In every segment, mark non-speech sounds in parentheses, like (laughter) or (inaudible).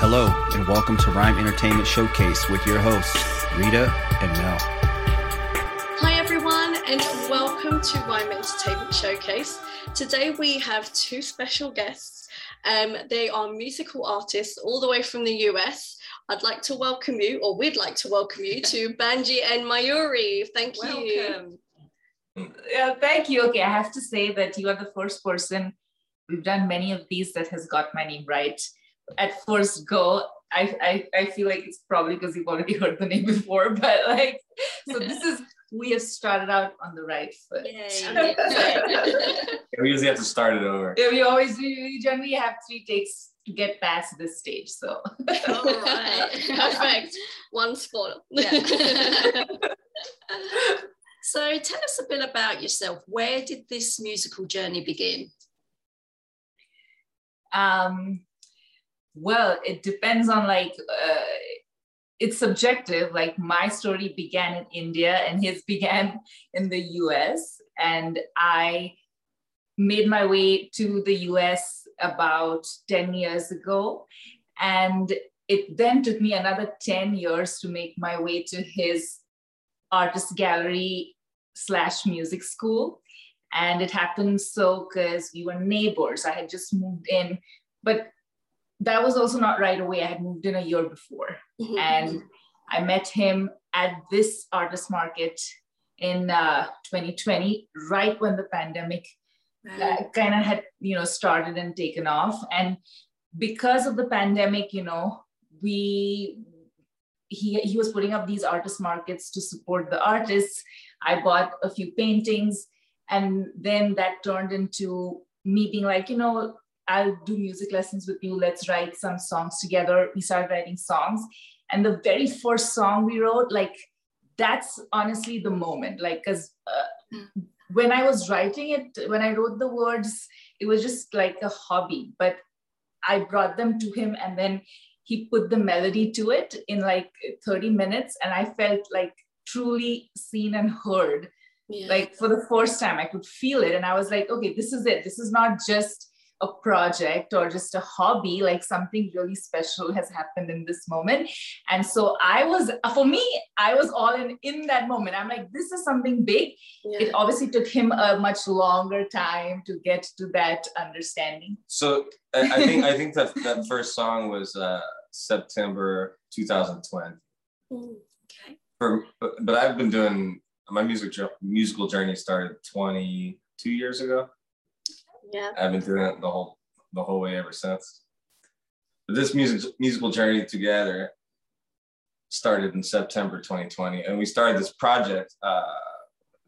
Hello, and welcome to Rhyme Entertainment Showcase with your hosts, Rita and Mel. Hi, everyone, and welcome to Rhyme Entertainment Showcase. Today we have two special guests. Um, they are musical artists all the way from the US. I'd like to welcome you, or we'd like to welcome you to (laughs) Banji and Mayuri. Thank you. Welcome. Yeah, thank you. Okay, I have to say that you are the first person. We've done many of these that has got my name right at first go. I, I, I feel like it's probably because you've already heard the name (laughs) before, but like, so this is, we have started out on the right foot. (laughs) (laughs) we usually have to start it over. Yeah, we always, we generally have three takes to get past this stage, so. All right, perfect. One spot. Yeah. so tell us a bit about yourself. Where did this musical journey begin? Um, well it depends on like uh, it's subjective. Like my story began in india and his (laughs) began in the us and i made my way to the us about 10 years ago and it then took me another 10 years to make my way to his artist gallery slash music school and it happened so because we were neighbors. I had just moved in but that was also not right away. I had moved in a year before, mm-hmm. and I met him at this artist market in uh, 2020, right when the pandemic uh, kind of had you know started and taken off. And because of the pandemic, you know, we he he was putting up these artist markets to support the artists. I bought a few paintings, and then that turned into me being like, you know, I'll do music lessons with you. Let's write some songs together. We started writing songs. And the very first song we wrote, like, that's honestly the moment. Like, because uh, when I was writing it, when I wrote the words, it was just like a hobby. But I brought them to him and then he put the melody to it in like 30 minutes. And I felt like truly seen and heard. Yeah. Like for the first time, I could feel it. And I was like, okay, this is it. This is not just a project or just a hobby like something really special has happened in this moment. And so i was for me i was all in in that moment. I'm like this is something big. Yeah. it obviously took him a much longer time to get to that understanding. So i, I think i think that that first song was uh september 2020 okay. For, but, but i've been doing my music musical journey started 22 years ago yeah. I've been doing it the whole the whole way ever since. But this music musical journey together started in September 2020, and we started this project, uh,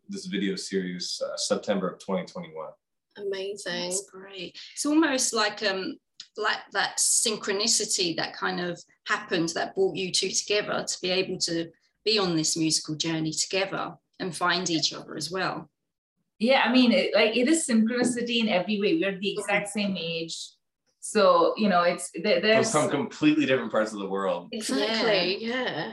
this video series, uh, September of 2021. Amazing, That's great. It's almost like um like that synchronicity that kind of happened that brought you two together to be able to be on this musical journey together and find each other as well yeah i mean it, like it is synchronicity in every way. We're the exact same age. So you know it's there, there's from completely different parts of the world. Exactly yeah. yeah.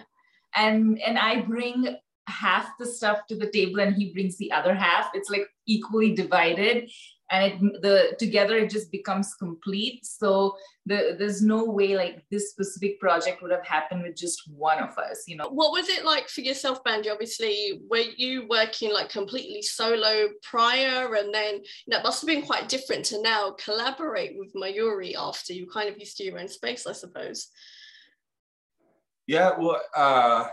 And and i bring half the stuff to the table and he brings the other half. It's like equally divided and it the together it just becomes complete. So the, there's no way like this specific project would have happened with just one of us you know? What was it like for yourself banji? Obviously were you working like completely solo prior? And then that must have been quite different to now collaborate with mayuri after you kind of used to your own space i suppose. Yeah well uh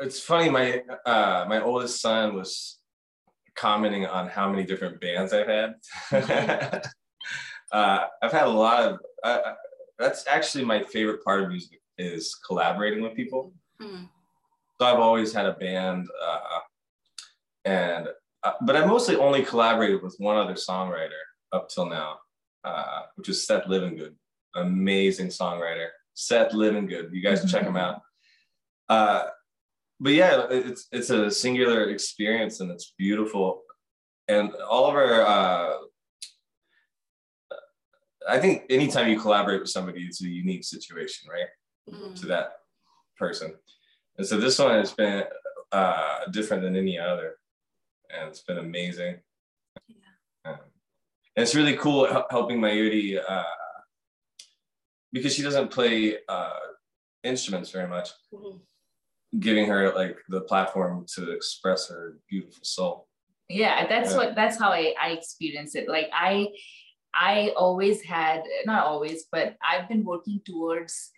it's funny my uh my oldest son was commenting on how many different bands I've had. (laughs) uh, I've had a lot of. Uh, that's actually my favorite part of music is collaborating with people. Mm. So I've always had a band, uh, and uh, but I mostly only collaborated with one other songwriter up till now. uh, which is Seth Livingood, amazing songwriter. Seth Livingood, you guys check him out. But yeah, it's it's a singular experience and it's beautiful. And all of our, uh, I think anytime you collaborate with somebody, it's a unique situation, right? Mm. To that person. And so this one has been uh, different than any other, and it's been amazing. Yeah. Um, and it's really cool helping Mayuri uh, because she doesn't play uh, instruments very much. Mm-hmm giving her like the platform to express her beautiful soul yeah that's yeah. what that's how I, I experience it like i i always had not always but i've been working towards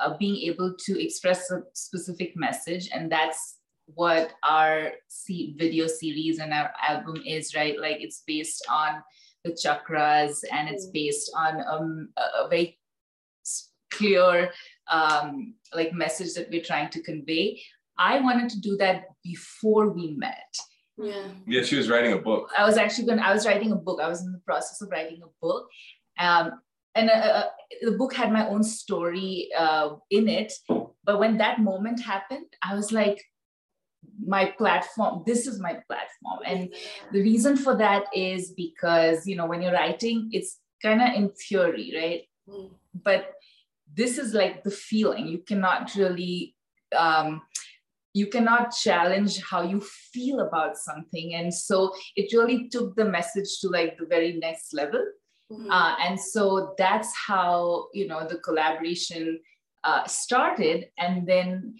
uh, being able to express a specific message and that's what our C- video series and our album is right like it's based on the chakras and it's mm. based on um, a, a very clear um, like message that we're trying to convey. I wanted to do that before we met. Yeah. Yeah, she was writing a book. I was actually going. I was writing a book. I was in the process of writing a book, um, and uh, uh, the book had my own story uh, in it. But when that moment happened, I was like, my platform. This is my platform, and the reason for that is because you know when you're writing, it's kind of in theory, right? Mm. But this is like the feeling. You cannot really um, you cannot challenge how you feel about something. And so it really took the message to like the very next level. Mm-hmm. uh, and so that's how you know the collaboration uh, started. And then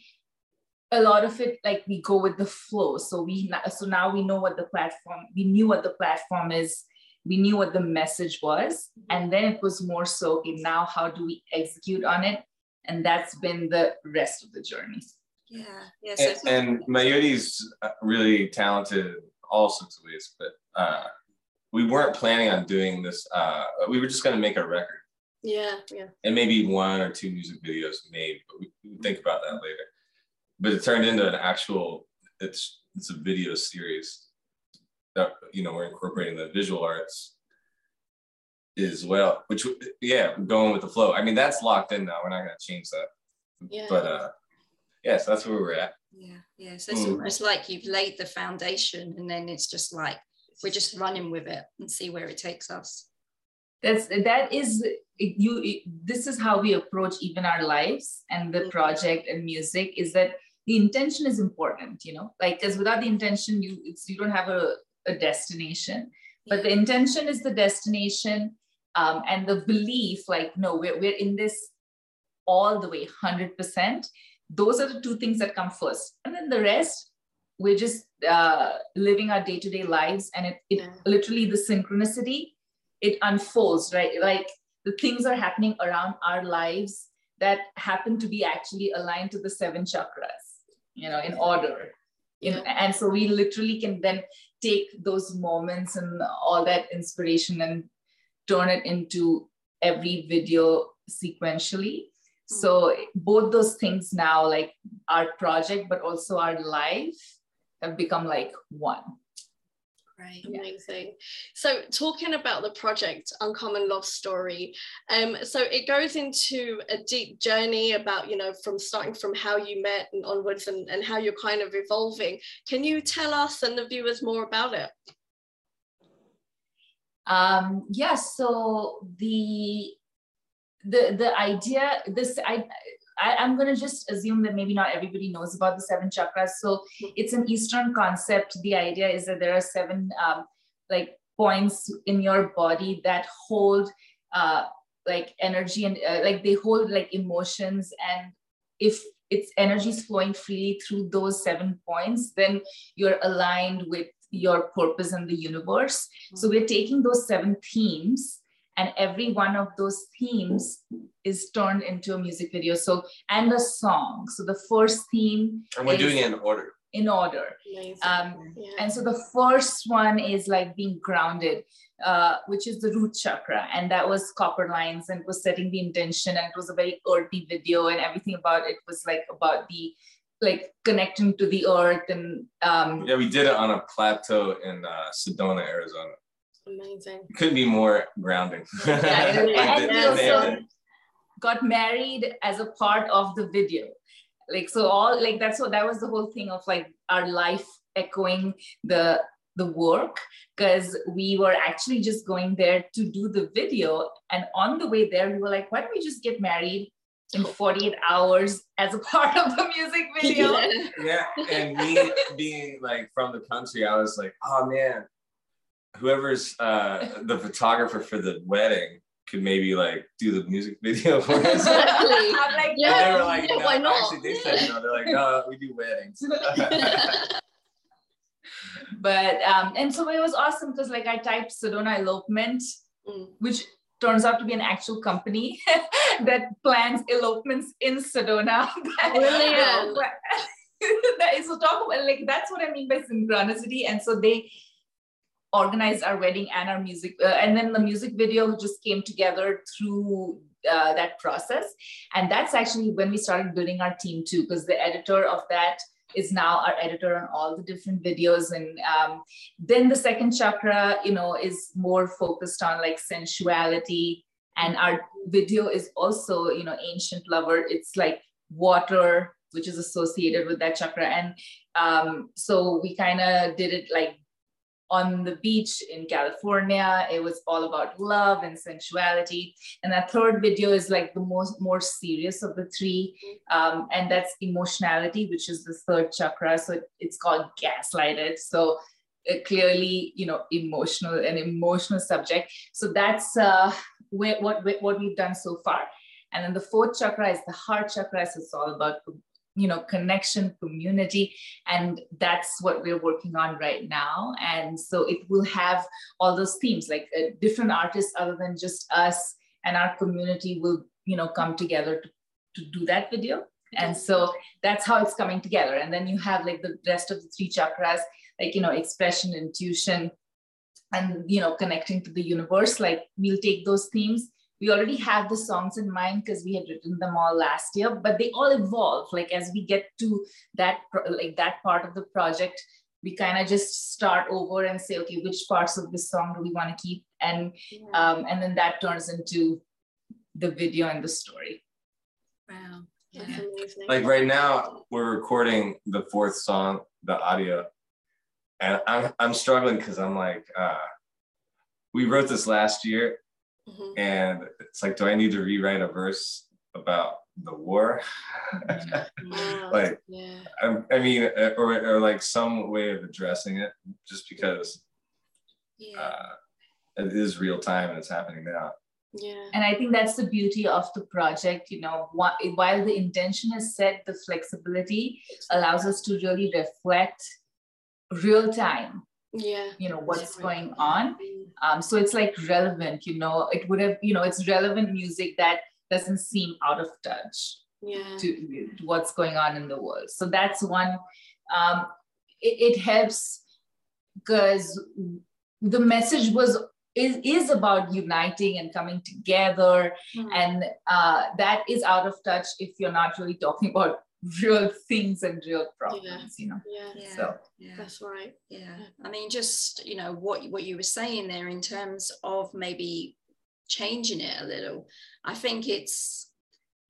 a lot of it like we go with the flow. So we so now we know what the platform we knew what the platform is we knew what the message was and then it was more so okay now how do we execute on it? And that's been the rest of the journey. Yeah yeah so and, and mayuri's uh, really talented all sorts of ways but uh, we weren't planning on doing this uh, we were just going to make a record. Yeah yeah. And maybe one or two music videos made but we, we think about that later. But it turned into an actual it's it's a video series. that you know we're incorporating the visual arts as well which yeah going with the flow. I mean that's locked in now. We're not going to change that. Yeah. But uh yeah so that's where we're at. Yeah yeah. So it's mm. almost like you've laid the foundation and then it's just like we're just running with it and see where it takes us. That's that is you this is how we approach even our lives and the mm-hmm. project and music is that the intention is important you know? Like because without the intention you it's you don't have a a destination but the intention is the destination um, and the belief like no we're, we're in this all the way 100% those are the two things that come first. And then the rest we're just uh, living our day-to-day lives and it, it yeah. literally the synchronicity it unfolds right? Like the things are happening around our lives that happen to be actually aligned to the seven chakras you know in order and so we literally can then take those moments and all that inspiration and turn it into every video sequentially mm-hmm. so both those things now like our project but also our life have become like one Right, amazing. So, talking about the project Uncommon Love Story, um, so it goes into a deep journey about, you know, from starting from how you met and onwards and, and how you're kind of evolving. Can you tell us and the viewers more about it? Um, yes, yeah, so the the the idea this I I, am going to just assume that maybe not everybody knows about the seven chakras. So it's an Eastern concept. The idea is that there are seven um, like points in your body that hold uh, like energy and uh, like they hold like emotions. And if it's energy is flowing freely through those seven points, then you're aligned with your purpose in the universe. So we're taking those seven themes and every one of those themes is turned into a music video. So and a song. So the first theme and we're doing it in order. in order. Um, yeah. and so the first one is like being grounded uh, which is the root chakra. And that was copper lines and was setting the intention. And it was a very earthy video. And everything about it was like about the like connecting to the earth and um, yeah we did it on a plateau in uh, sedona arizona Amazing. Couldn't be more grounding. (laughs) Yeah, and, and we also got married as a part of the video. Like so all like that's what that was the whole thing of like our life echoing the the work because we were actually just going there to do the video and on the way there we were like why don't we just get married in 48 hours as a part of the music video yeah, and me being like from the country, I was like, oh man, whoever's uh, the photographer for the wedding could maybe like do the music video for us. Exactly. I'm like Yeah. They were like, yeah, no, why not? Actually, they said no. They're like, no, we do weddings. (laughs) but um and so it was awesome because like i typed sedona elopement Mm. which turns out to be an actual company (laughs) that plans elopements in sedona (laughs) Brilliant. that is so talk about like that's what i mean by synchronicity and so they organized our wedding and our music uh, and then the music video just came together through uh, that process. And that's actually when we started building our team too because the editor of that is now our editor on all the different videos. And um, then the second chakra you know is more focused on like sensuality. And our video is also you know ancient lover. It's like water which is associated with that chakra. And um, so we kind of did it like on the beach in California. It was all about love and sensuality. And that third video is like the most more serious of the three, um, and that's emotionality, which is the third chakra. So it- it's called gaslighted. So it clearly, you know, emotional, an emotional subject. So that's uh, where, what what we've done so far. And then the fourth chakra is the heart chakra. So it's all about you know connection community and that's what we're working on right now. And so it will have all those themes like uh, different artists other than just us and our community will you know come together to, to do that video. And so that's how it's coming together. And then you have like the rest of the three chakras like you know expression intuition and you know connecting to the universe. Like we'll take those themes we already have the songs in mind because we had written them all last year but they all evolve. Like as we get to that like that part of the project we kind of just start over and say okay which parts of this song do we want to keep? And um, and then that turns into the video and the story. Wow. Yeah. like right now, we're recording the fourth song, the audio, and I'm I'm struggling because I'm like, uh, we wrote this last year, Mhm. and it's like, do I need to rewrite a verse about the war? (laughs) Ah, like, yeah. I, I mean, uh, or, or like some way of addressing it, just because Yeah. uh, it is real time and it's happening now. Yeah. and i think that's the beauty of the project you know while the intention is set the flexibility allows us to really reflect real time Yeah. you know what's going on um, so it's like relevant you know it would have you know it's relevant music that doesn't seem out of touch Yeah. to, to what's going on in the world so that's one um, it, it helps because the message was is, is about uniting and coming together Mm. and uh, that is out of touch if you're not really talking about real things and real problems you know Yeah. Yeah. so yeah. That's right. Yeah, I mean, just you know what what you were saying there in terms of maybe changing it a little. I think it's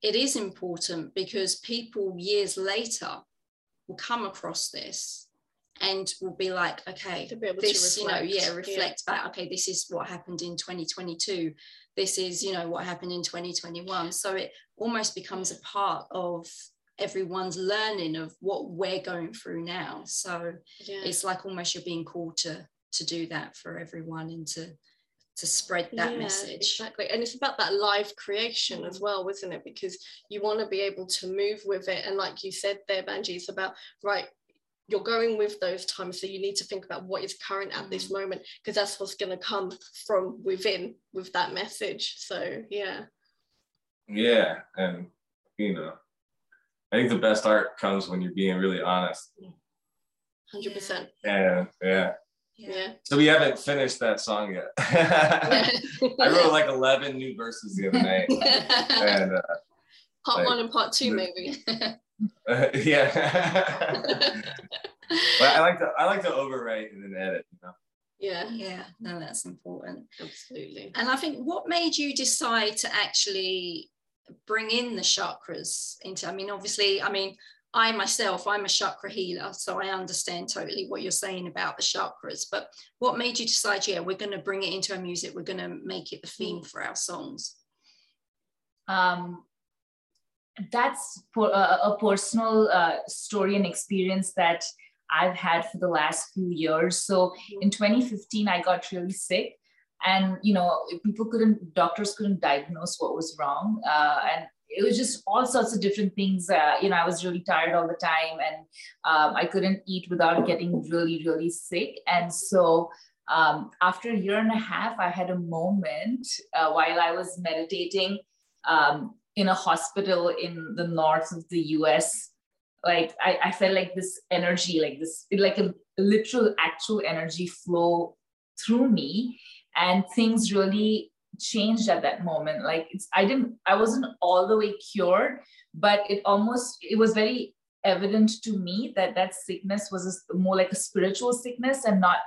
it is important because people years later will come across this and will be like, okay, To be able this to you know reflect. yeah reflect back. Okay, this is what happened in 2022. This is you know what happened in 2021. So it almost becomes a part of everyone's learning of what we're going through now. So Yeah. it's like almost you're being called to to do that for everyone and to to spread that Yeah, message Exactly. And it's about that live creation as mm. well, isn't it? Because you want to be able to move with it. And like you said there, Banji, it's about, right, you're going with those times. So you need to think about what is current at this mm. moment, because that's what's going to come from within with that message. So, yeah. Yeah, and you know, I think the best art comes when you're being really honest. 100%. Yeah, yeah, Yeah. so we haven't finished that song yet. (laughs) I wrote like 11 new verses the other night, (laughs) and uh, part like, one and part two, the- maybe. (laughs) yeah. but I like to I like to overwrite and then edit. You know, Yeah. Yeah, no, that's important. Absolutely. And I think what made you decide to actually bring in the chakras into, I mean, obviously, I mean, I myself, I'm a chakra healer, so I understand totally what you're saying about the chakras. But what made you decide, yeah, we're going to bring it into our music, we're going to make it the theme for our songs? Um, that's a, a personal uh, story and experience that I've had for the last few years. So in 2015, I got really sick, and you know, people couldn't, doctors couldn't diagnose what was wrong, uh, and it was just all sorts of different things. Uh, you know, I was really tired all the time, and um, I couldn't eat without getting really, really sick. And so, um, after a year and a half, I had a moment uh, while I was meditating um, in a hospital in the north of the US like I, I felt like this energy like this like a literal actual energy flow through me and things really changed at that moment. Like it's i didn't i wasn't all the way cured but it almost it was very evident to me that that sickness was a, more like a spiritual sickness and not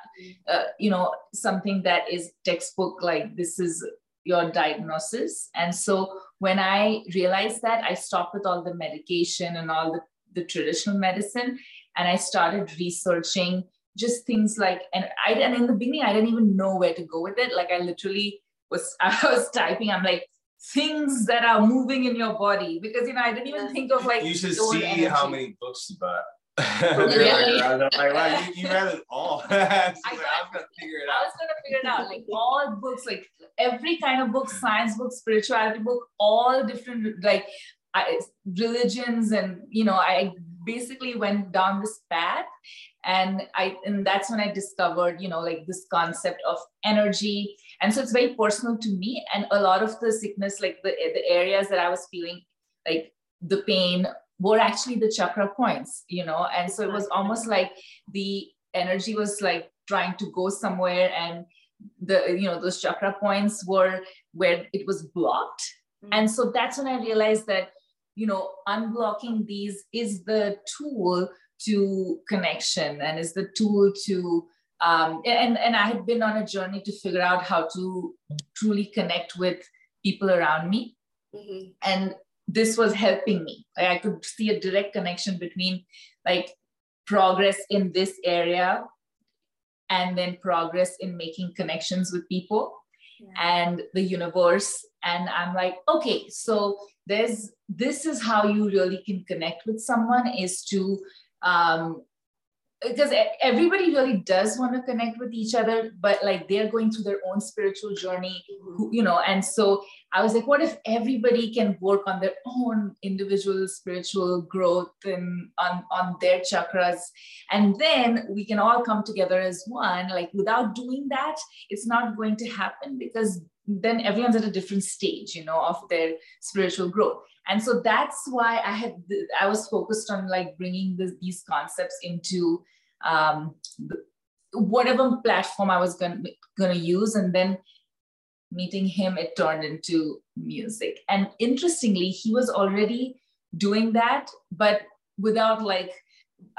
uh, you know something that is textbook like this is your diagnosis. And so when i realized that i stopped with all the medication and all the the traditional medicine and I started researching just things like and I and in the beginning I didn't even know where to go with it. Like I literally was (laughs) I was typing, I'm like things that are moving in your body because you know I didn't even think of like you should see energy. how many books you bought. (laughs) Really? I'm like, wow, you, you read it all. (laughs) I was I like, got- I'm gonna figure it out. I was gonna figure it out, like all books, like every kind of book, science book, spirituality book, all different like I, religions, and you know, I basically went down this path, and I and that's when I discovered, you know, like this concept of energy, and so it's very personal to me, and a lot of the sickness, like the the areas that I was feeling, like the pain, were actually the chakra points, you know, and so it was almost like the energy was like trying to go somewhere and the you know those chakra points were where it was blocked. Mm-hmm. And so that's when i realized that you know unblocking these is the tool to connection and is the tool to um, and and i had been on a journey to figure out how to truly connect with people around me. Mhm. and this was helping me. Like i could see a direct connection between like progress in this area and then progress in making connections with people and the universe. And i'm like okay so there's this is how you really can connect with someone is to um because everybody really does want to connect with each other but like they're going through their own spiritual journey you know and so i was like what if everybody can work on their own individual spiritual growth and on on their chakras? And then we can all come together as one like without doing that it's not going to happen because then everyone's at a different stage you know of their spiritual growth and so that's why i had i was focused on like bringing this, these concepts into um, whatever platform i was going to use and then meeting him it turned into music and interestingly he was already doing that but without like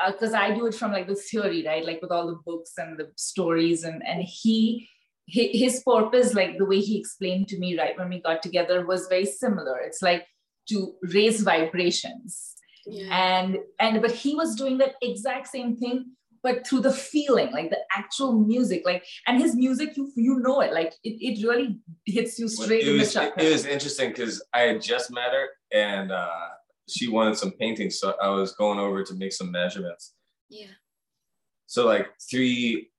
because I do it from like the theory, right? Like with all the books and the stories, and and he his purpose, like the way he explained to me right when we got together, was very similar. It's like to raise vibrations, Yeah. and and but he was doing that exact same thing, but through the feeling, like the actual music, like and his music, you you know it, like it, it really hits you straight it in the was, it, chakra. it was interesting because I had just met her and uh, she wanted some paintings, so I was going over to make some measurements. Yeah. So like three,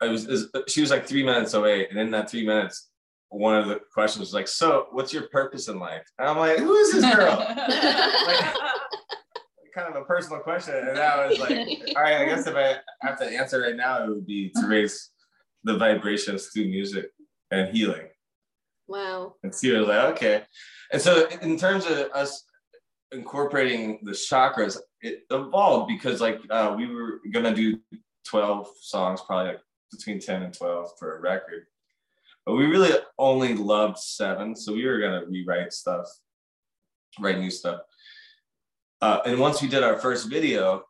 I was- she was like three minutes away, and in that three minutes, one of the questions was like, "So, what's your purpose in life?" And I'm like, "Who is this girl?" (laughs) like, kind of a personal question, and I was like, (laughs) "All right, I guess if I have to answer right now, it would be to raise the vibrations through music and healing." Wow. And Steve was like, okay. And so in terms of us incorporating the chakras, it evolved because like uh, we were gonna do 12 songs, probably like between 10 and 12 for a record. But we really only loved seven. So we were gonna rewrite stuff, write new stuff. Uh, and once we did our first video,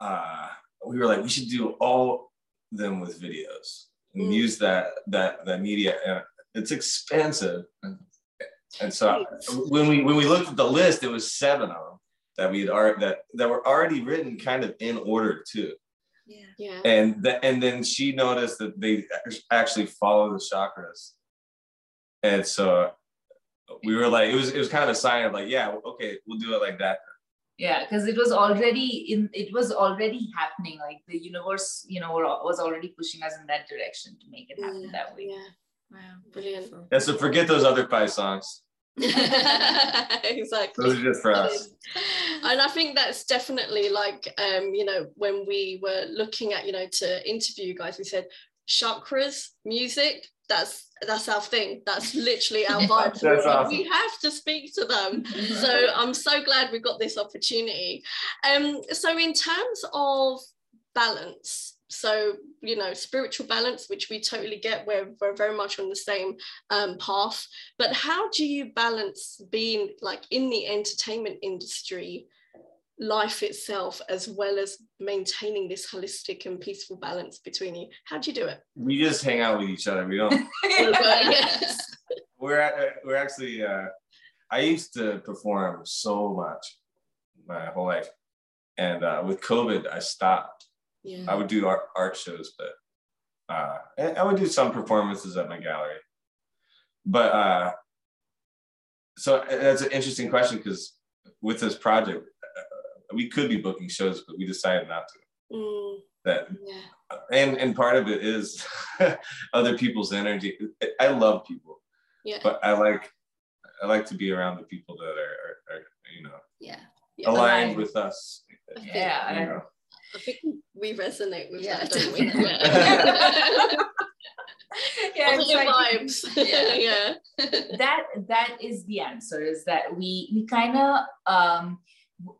uh, we were like, we should do all them with videos and Mm. use that that that media. And it's expensive, and so when we when we looked at the list, it was seven of them that we had art that that were already written kind of in order too. Yeah. Yeah. And that and then she noticed that they actually follow the chakras, and so we were like, it was it was kind of a sign of like, yeah, okay, we'll do it like that. yeah because it was already in it was already happening like the universe you know were- was already pushing us in that direction to make it happen Mm, that way Yeah. Wow. Brilliant. Yeah, so forget those other five songs. (laughs) exactly. Those are just for us. and i think that's definitely like um you know when we were looking at you know to interview you guys we said chakras music that's that's our thing that's literally our (laughs) vibe That's awesome. we have to speak to them so i'm so glad we got this opportunity um so in terms of balance so you know spiritual balance which we totally get we're, we're very much on the same um, path but how do you balance being like in the entertainment industry life itself as well as maintaining this holistic and peaceful balance between you how do you do it We just hang out with each other. We don't. (laughs) yes. (laughs) we're we're actually. Uh, I used to perform so much my whole life, and uh, with COVID, I stopped. Yeah I would do art, art shows, but uh, I I would do some performances at my gallery. But uh, so that's an interesting question because with this project, uh, we could be booking shows, but we decided not to. Mm, That yeah and and part of it is (laughs) other people's energy. I love people, yeah but I like I like to be around the people that are, are, are you know Yeah. yeah. aligned Aligned. with us. yeah You know. I think we resonate with Yeah, that don't we (laughs) yeah. yeah, vibes Yeah. yeah that that is the answer is that we we kind of um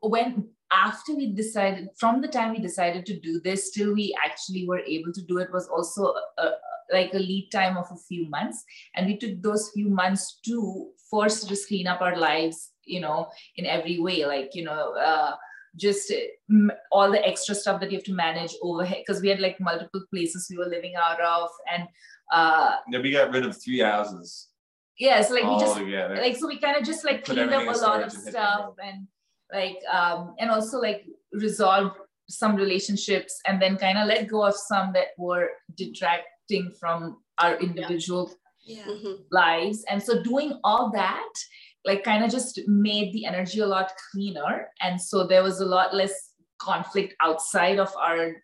when after we decided from the time we decided to do this till we actually were able to do it was also a, like a lead time of a few months and we took those few months to first just clean up our lives you know in every way like you know uh just uh, all the extra stuff that you have to manage overhead because we had like multiple places we were living out of and uh Yeah, we got rid of three houses yeah so like we just together. like so we kind of just like Put cleaned up a lot of storage and hit the stuff and like um and also like resolve some relationships and then kind of let go of some that were detracting from our individual Yeah. Mhm. lives and so doing all that like kind of just made the energy a lot cleaner. And so there was a lot less conflict outside of our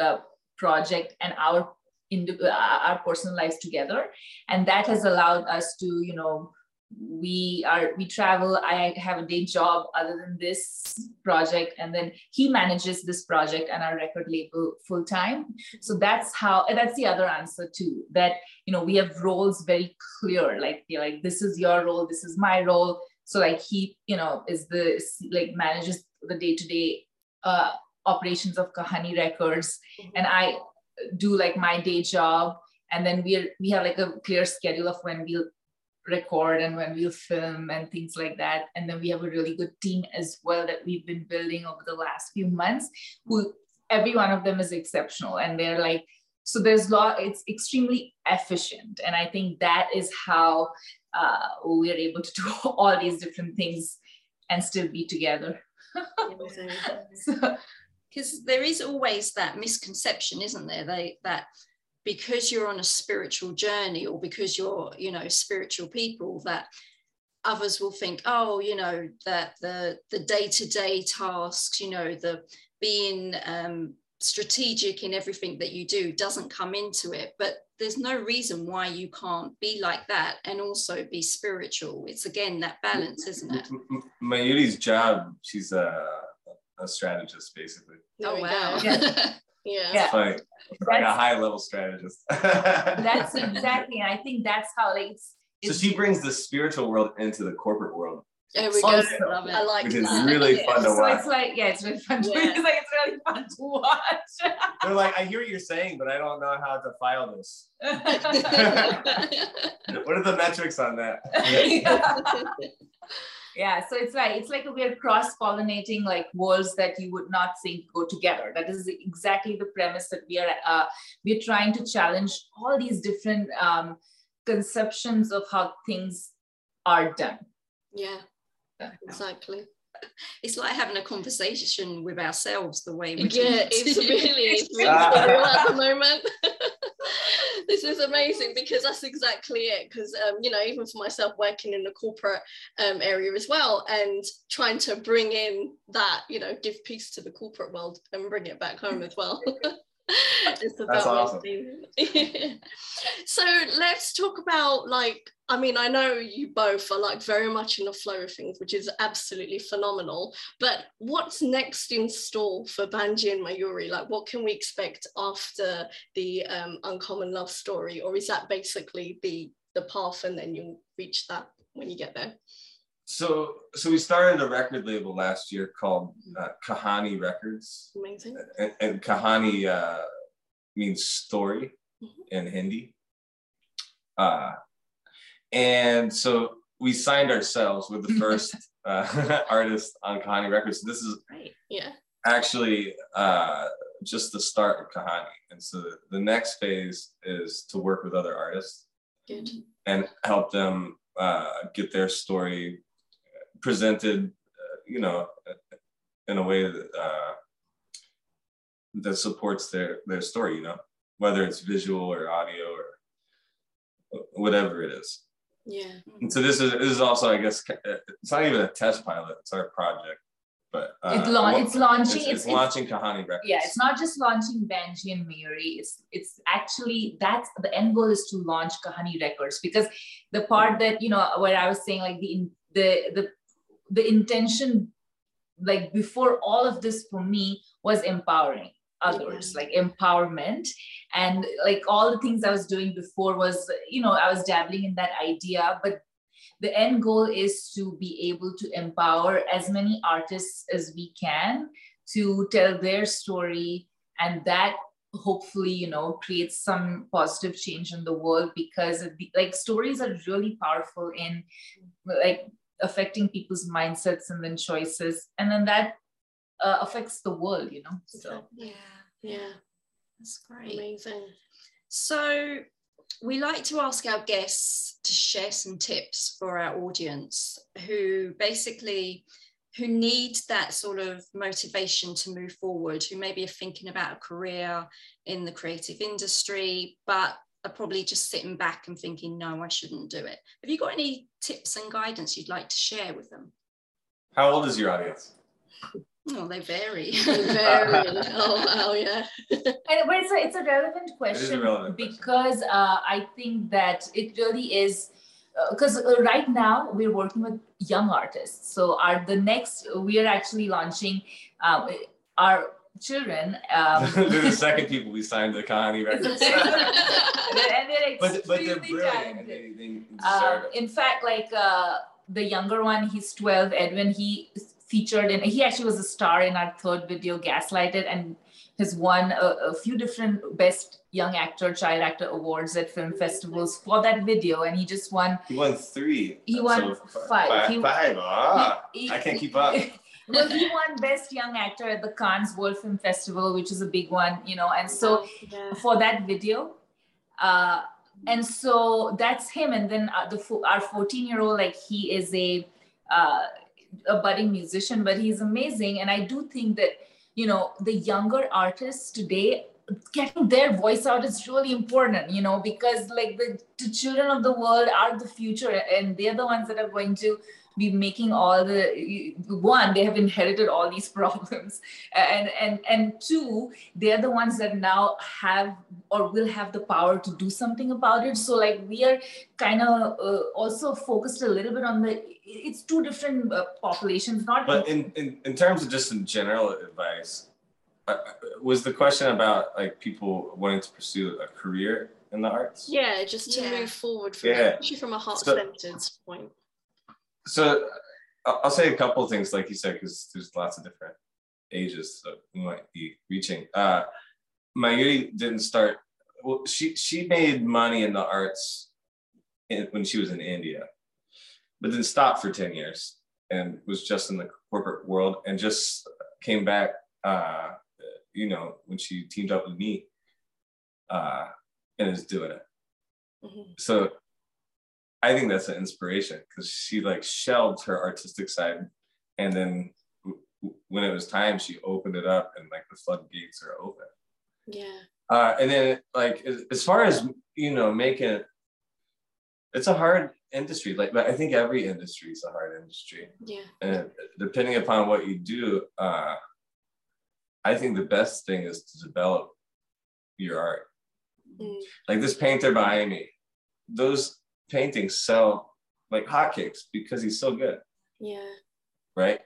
uh, project and our indi- uh, our personal lives together. And that has allowed us to you know we are we travel. I have a day job other than this project and then he manages this project and our record label full time so that's how that's the other answer too that you know we have roles very clear like you're like this is your role this is my role. So like he you know is the like manages the day-to-day uh operations of kahani records and i do like my day job and then we're we have like a clear schedule of when we'll record and when we'll film and things like that. And then we have a really good team as well that we've been building over the last few months who every one of them is exceptional and they're like so there's law, it's extremely efficient. And i think that is how uh, we're able to do (laughs) all these different things and still be together. Amazing. (laughs) so, because there is always that misconception isn't there they that because you're on a spiritual journey or because you're you know spiritual people that others will think oh you know that the the day-to-day tasks you know the being um, strategic in everything that you do doesn't come into it but there's no reason why you can't be like that and also be spiritual it's again that balance isn't it M- M- Mayuri's job, she's a, a strategist basically. Oh wow. Yeah. (laughs) yeah Yeah. It's like, like a high level strategist. (laughs) that's (laughs) exactly and i think that's how like it's, so she brings the spiritual world into the corporate world, there we go Also, love it. i like which is really Yeah. (laughs) fun to so watch. it's like yeah it's really fun to Yeah. it's like it's really fun to watch They're like, I hear what you're saying, but I don't know how to file this. What are the metrics on that? Yeah so it's like it's like we're cross-pollinating like worlds that you would not think go together. That is exactly the premise that we are uh, we're trying to challenge all these different um, conceptions of how things are done. Yeah exactly (laughs) it's like having a conversation with ourselves the way we yeah it's (laughs) really it's (laughs) really at the moment. This is amazing because that's exactly it because um, you know even for myself working in the corporate um, area as well and trying to bring in that you know give peace to the corporate world and bring it back home as well (laughs) That's awesome. (laughs) so let's talk about like I mean, I know you both are like very much in the flow of things, which is absolutely phenomenal. But what's next in store for Banji and Mayuri? Like, what can we expect after the um, Uncommon Love story, or is that basically the the path, and then you'll reach that when you get there? So, so we started a record label last year called uh, Kahani Records. Amazing. And, and Kahani uh, means story mm-hmm. in Hindi. Uh, and so we signed ourselves with the first (laughs) uh, (laughs) artist on Kahani Records. This is right. Yeah. actually uh, just the start of Kahani. And so the next phase is to work with other artists Good. and help them uh, get their story presented, uh, you know, in a way that uh, that supports their their story. You know, whether it's visual or audio or whatever it is. Yeah. And so this is this is also, I guess, it's not even a test pilot; it's our project. But uh, it's, la- it's launching. It's, it's, it's launching Kahani Records. Yeah, it's not just launching Banji and Mayuri. It's it's actually that's the end goal is to launch Kahani Records because the part that you know where I was saying like the the the the intention like before all of this for me was empowering others like empowerment. And like all the things i was doing before was you know i was dabbling in that idea. But the end goal is to be able to empower as many artists as we can to tell their story. And that hopefully you know creates some positive change in the world because like stories are really powerful in like affecting people's mindsets and then choices and then that uh, affects the world you know so. Yeah yeah. that's great. Amazing. So we like to ask our guests to share some tips for our audience who basically who need that sort of motivation to move forward who maybe are thinking about a career in the creative industry but are probably just sitting back and thinking, no, I shouldn't do it. Have you got any tips and guidance you'd like to share with them? How old is your audience? Oh, they vary. they vary. (laughs) oh, wow, yeah. and, but it's a, it's a relevant question a relevant because uh, I think that it really is because uh, uh, right now we're working with young artists. So our the next we are actually launching uh, our children. (laughs) Um, they're the second people we signed to Kahani (laughs) Records. and they're but, but they're brilliant. They, they um, in fact, like uh, the younger one, he's 12, Edwin, he featured in, he actually was a star in our third video, Gaslighted, and has won a, a, few different best young actor child actor awards at film festivals for that video and he just won he won three he won so five five, he, five. Ah, he, i can't keep up (laughs) well, he won Best Young Actor at the Cannes World Film Festival, which is a big one, you know. And so yeah. for that video, uh, and so that's him. And then uh, the our 14 year old, like he is a uh, a budding musician, but he's amazing. And I do think that you know the younger artists today getting their voice out is really important you know because like the, the children of the world are the future and they're the ones that are going to be making all the one they have inherited all these (laughs) problems and and and two they're the ones that now have or will have the power to do something about it so like we are kind of uh, also focused a little bit on the it's two different uh, populations not but in, in in terms of just some general advice uh, was the question about like people wanting to pursue a career in the arts yeah just to yeah. move forward from yeah. especially from a heart-centered so, point so I'll say a couple of things, like you said, because there's lots of different ages that we might be reaching. Uh, Mayuri didn't start. Well, she she made money in the arts in, when she was in India, but then stopped for ten years. and was just in the corporate world and just came back uh, you know when she teamed up with me uh, and is doing it mm-hmm. so i think that's an inspiration because she like shelved her artistic side and then w- when it was time she opened it up and like the floodgates are open yeah uh, and then like as far as you know making it it's a hard industry. Like, but I think every industry is a hard industry. Yeah. And depending upon what you do, uh, I think the best thing is to develop your art. Mm. Like this painter behind me, those paintings sell like hotcakes because he's so good. Yeah. Right.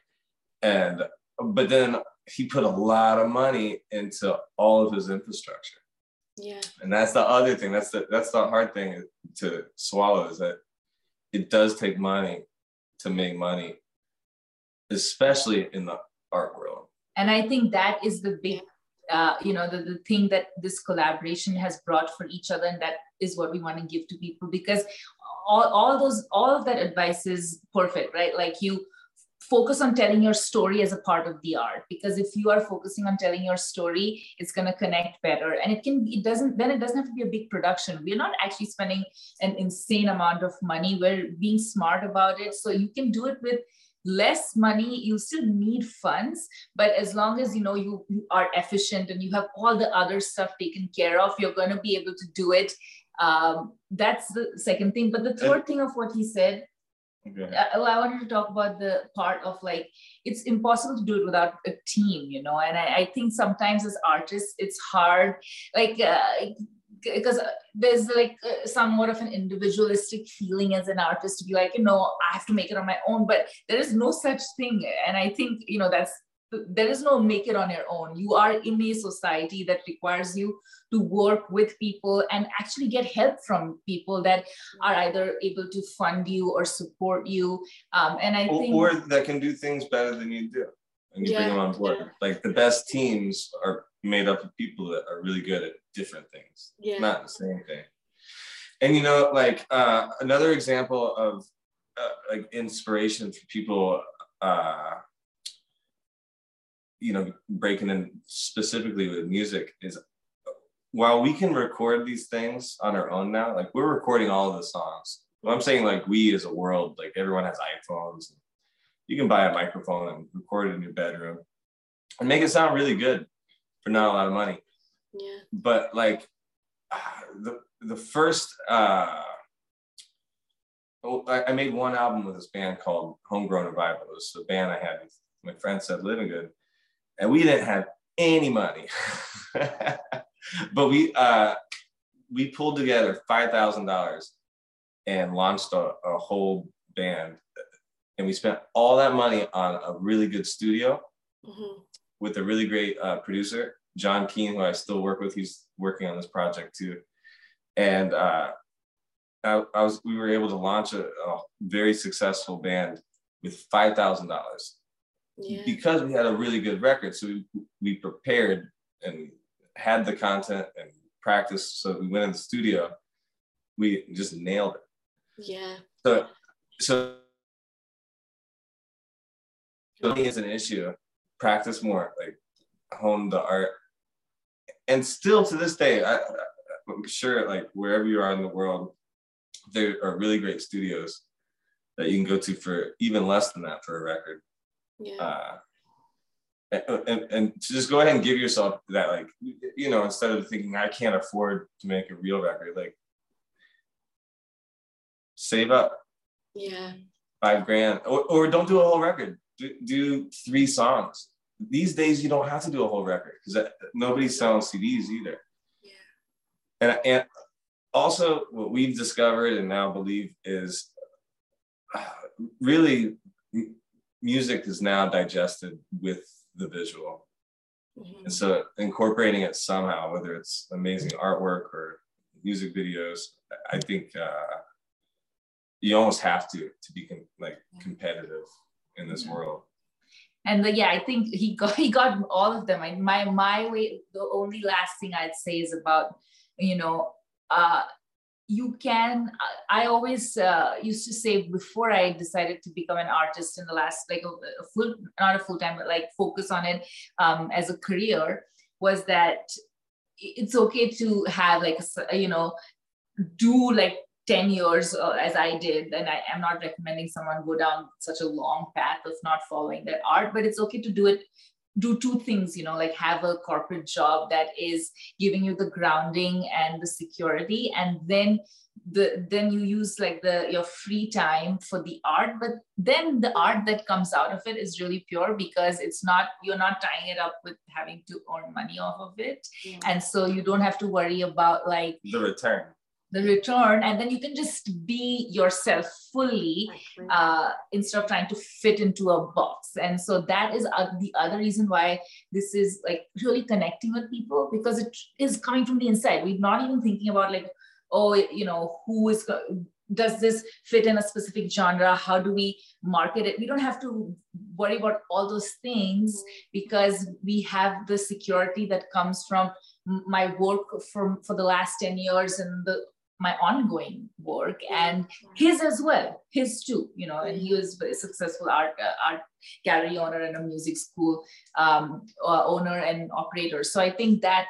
And but then he put a lot of money into all of his infrastructure. Yeah. And that's the other thing. That's the that's the hard thing to swallow is that it does take money to make money, especially in the art world. And I think that is the big, uh, you know, the, the thing that this collaboration has brought for each other. And that is what we want to give to people because all, all those, all of that advice is perfect, right? Like you, focus on telling your story as a part of the art because if you are focusing on telling your story it's going to connect better and it can it doesn't then it doesn't have to be a big production. We're not actually spending an insane amount of money. We're being smart about it. So you can do it with less money. You still need funds but as long as you know you, you are efficient and you have all the other stuff taken care of you're going to be able to do it um, that's the second thing but the third thing of what he said Okay. I, I wanted to talk about the part of like it's impossible to do it without a team, you know. And I, I think sometimes as artists, it's hard, like uh, because there's like uh, somewhat of an individualistic feeling as an artist to be like, you know, I have to make it on my own. But there is no such thing, and I think you know that's there is no make it on your own. You are in a society that requires you to work with people and actually get help from people that are either able to fund you or support you. Um, and I or, think, or that can do things better than you do, and you yeah. bring them on board. Yeah. Like the best teams are made up of people that are really good at different things, yeah. not the same thing. And you know, like uh, another example of uh, like inspiration for people. Uh, you know breaking in specifically with music is while we can record these things on our own now like we're recording all the songs. I'm saying like we as a world like everyone has iphones. You can buy a microphone and record it in your bedroom and make it sound really good for not a lot of money. Yeah. But like the the first uh I, I made one album with this band called Homegrown Revival. It was the band I had with my friend Living Livingood and we didn't have any money. (laughs) but we uh, we pulled together five thousand dollars and launched a, a, whole band, and we spent all that money on a really good studio mm-hmm. with a really great uh, producer, John Keane, who I still work with. He's working on this project too, and uh, I, I, was we were able to launch a, a very successful band with five thousand dollars yeah. because we had a really good record. So we, we prepared and had the content and practice. So we went in the studio, we just nailed it. Yeah. So, so money is an issue. Practice more, like hone the art. And still to this day, I, I'm sure like wherever you are in the world, there are really great studios that you can go to for even less than that for a record. Yeah. Uh, and, and to just go ahead and give yourself that, like, you know, instead of thinking I can't afford to make a real record, like, save up. Yeah. Five grand, or, or don't do a whole record. Do, do three songs. These days, you don't have to do a whole record because nobody's selling CDs either. Yeah. And and also, what we've discovered and now believe is uh, really music is now digested with the visual. Mm-hmm. And so incorporating it somehow, whether it's amazing artwork or music videos, I think uh, you almost have to to be com- like competitive in this yeah. world. And the, yeah, I think he got (laughs) he got all of them. I, my my way, the only last thing I'd say is about you know uh, you can i always uh, used to say before i decided to become an artist in the last like a, a full not a full time but like focus on it um, as a career was that it's okay to have like you know do like 10 years uh, as i did and i am not recommending someone go down such a long path of not following their art but it's okay to do it do two things you know like have a corporate job that is giving you the grounding and the security and then the then you use like the your free time for the art but then the art that comes out of it is really pure because it's not you're not tying it up with having to earn money off of it yeah. and so you don't have to worry about like the return the return. And then you can just be yourself fully uh, instead of trying to fit into a box. And so that is uh, the other reason why this is like really connecting with people because it is coming from the inside. We're not even thinking about like oh you know who is does this fit in a specific genre? How do we market it? We don't have to worry about all those things because we have the security that comes from my work from for the last 10 years and the my ongoing work and his as well his too you know and he was a successful art uh, art gallery owner and a music school um, uh, owner and operator. So i think that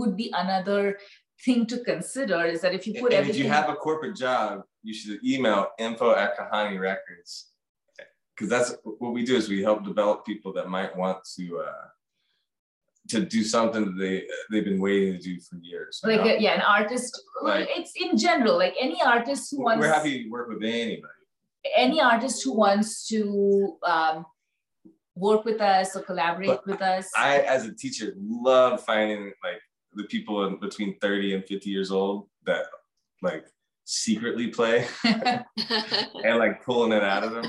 would be another thing to consider is that if you put and everything if you have a corporate job you should email info at kahani records. Because that's what we do is we help develop people that might want to uh, to do something that they they've been waiting to do for years. Like a, yeah, an artist. Like, it's in general like any artist who wants. We're happy to work with anybody. Any artist who wants to um, work with us or collaborate but with us. I, as a teacher, love finding like the people in between thirty and fifty years old that like secretly play (laughs) and like pulling it out of them.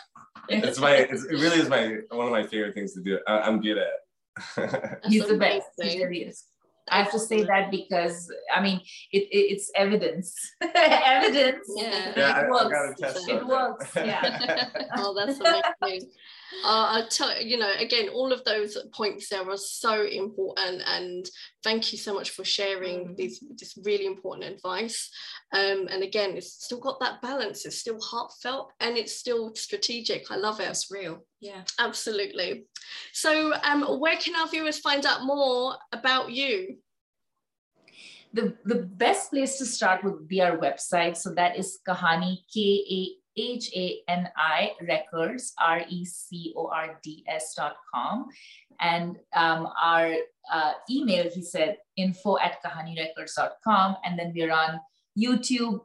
(laughs) it's my it's, it really is my one of my favorite things to do. I, I'm good at. (laughs) He's the best. He really is. I have to say that because I mean it, it it's evidence. (laughs) evidence. Yeah, yeah it works. it works. Yeah. (laughs) oh, that's amazing. Uh, I tell you know again, all of those points there are so important, and thank you so much for sharing mm. these this really important advice. Um, and again, it's still got that balance. It's still heartfelt and it's still strategic. I love it. It's real. Yeah, absolutely. So, um, where can our viewers find out more about you? The, the best place to start would be our website. So that is Kahani, K A H A N I Records, R E C O R D S dot com. And um, our uh, email, he said, info at kahanirecords.com. And then we're on YouTube,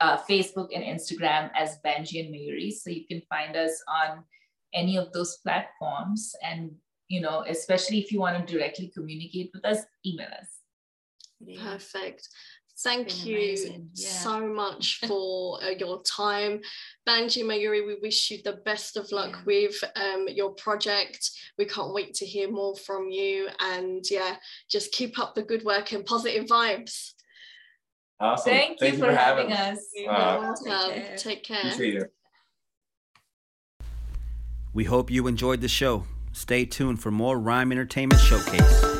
uh, Facebook, and Instagram as Banji and Mayuri. So you can find us on any of those platforms. And, you know, especially if you want to directly communicate with us, email us. Perfect. Thank you yeah. so much (laughs) for uh, your time. Banji Mayuri, we wish you the best of luck yeah. with um, your project. We can't wait to hear more from you. And yeah, just keep up the good work and positive vibes. Awesome. Thank, Thank you, for, for having us. Uh, take care. Take care. We hope you enjoyed the show. Stay tuned for more Rhyme Entertainment Showcase.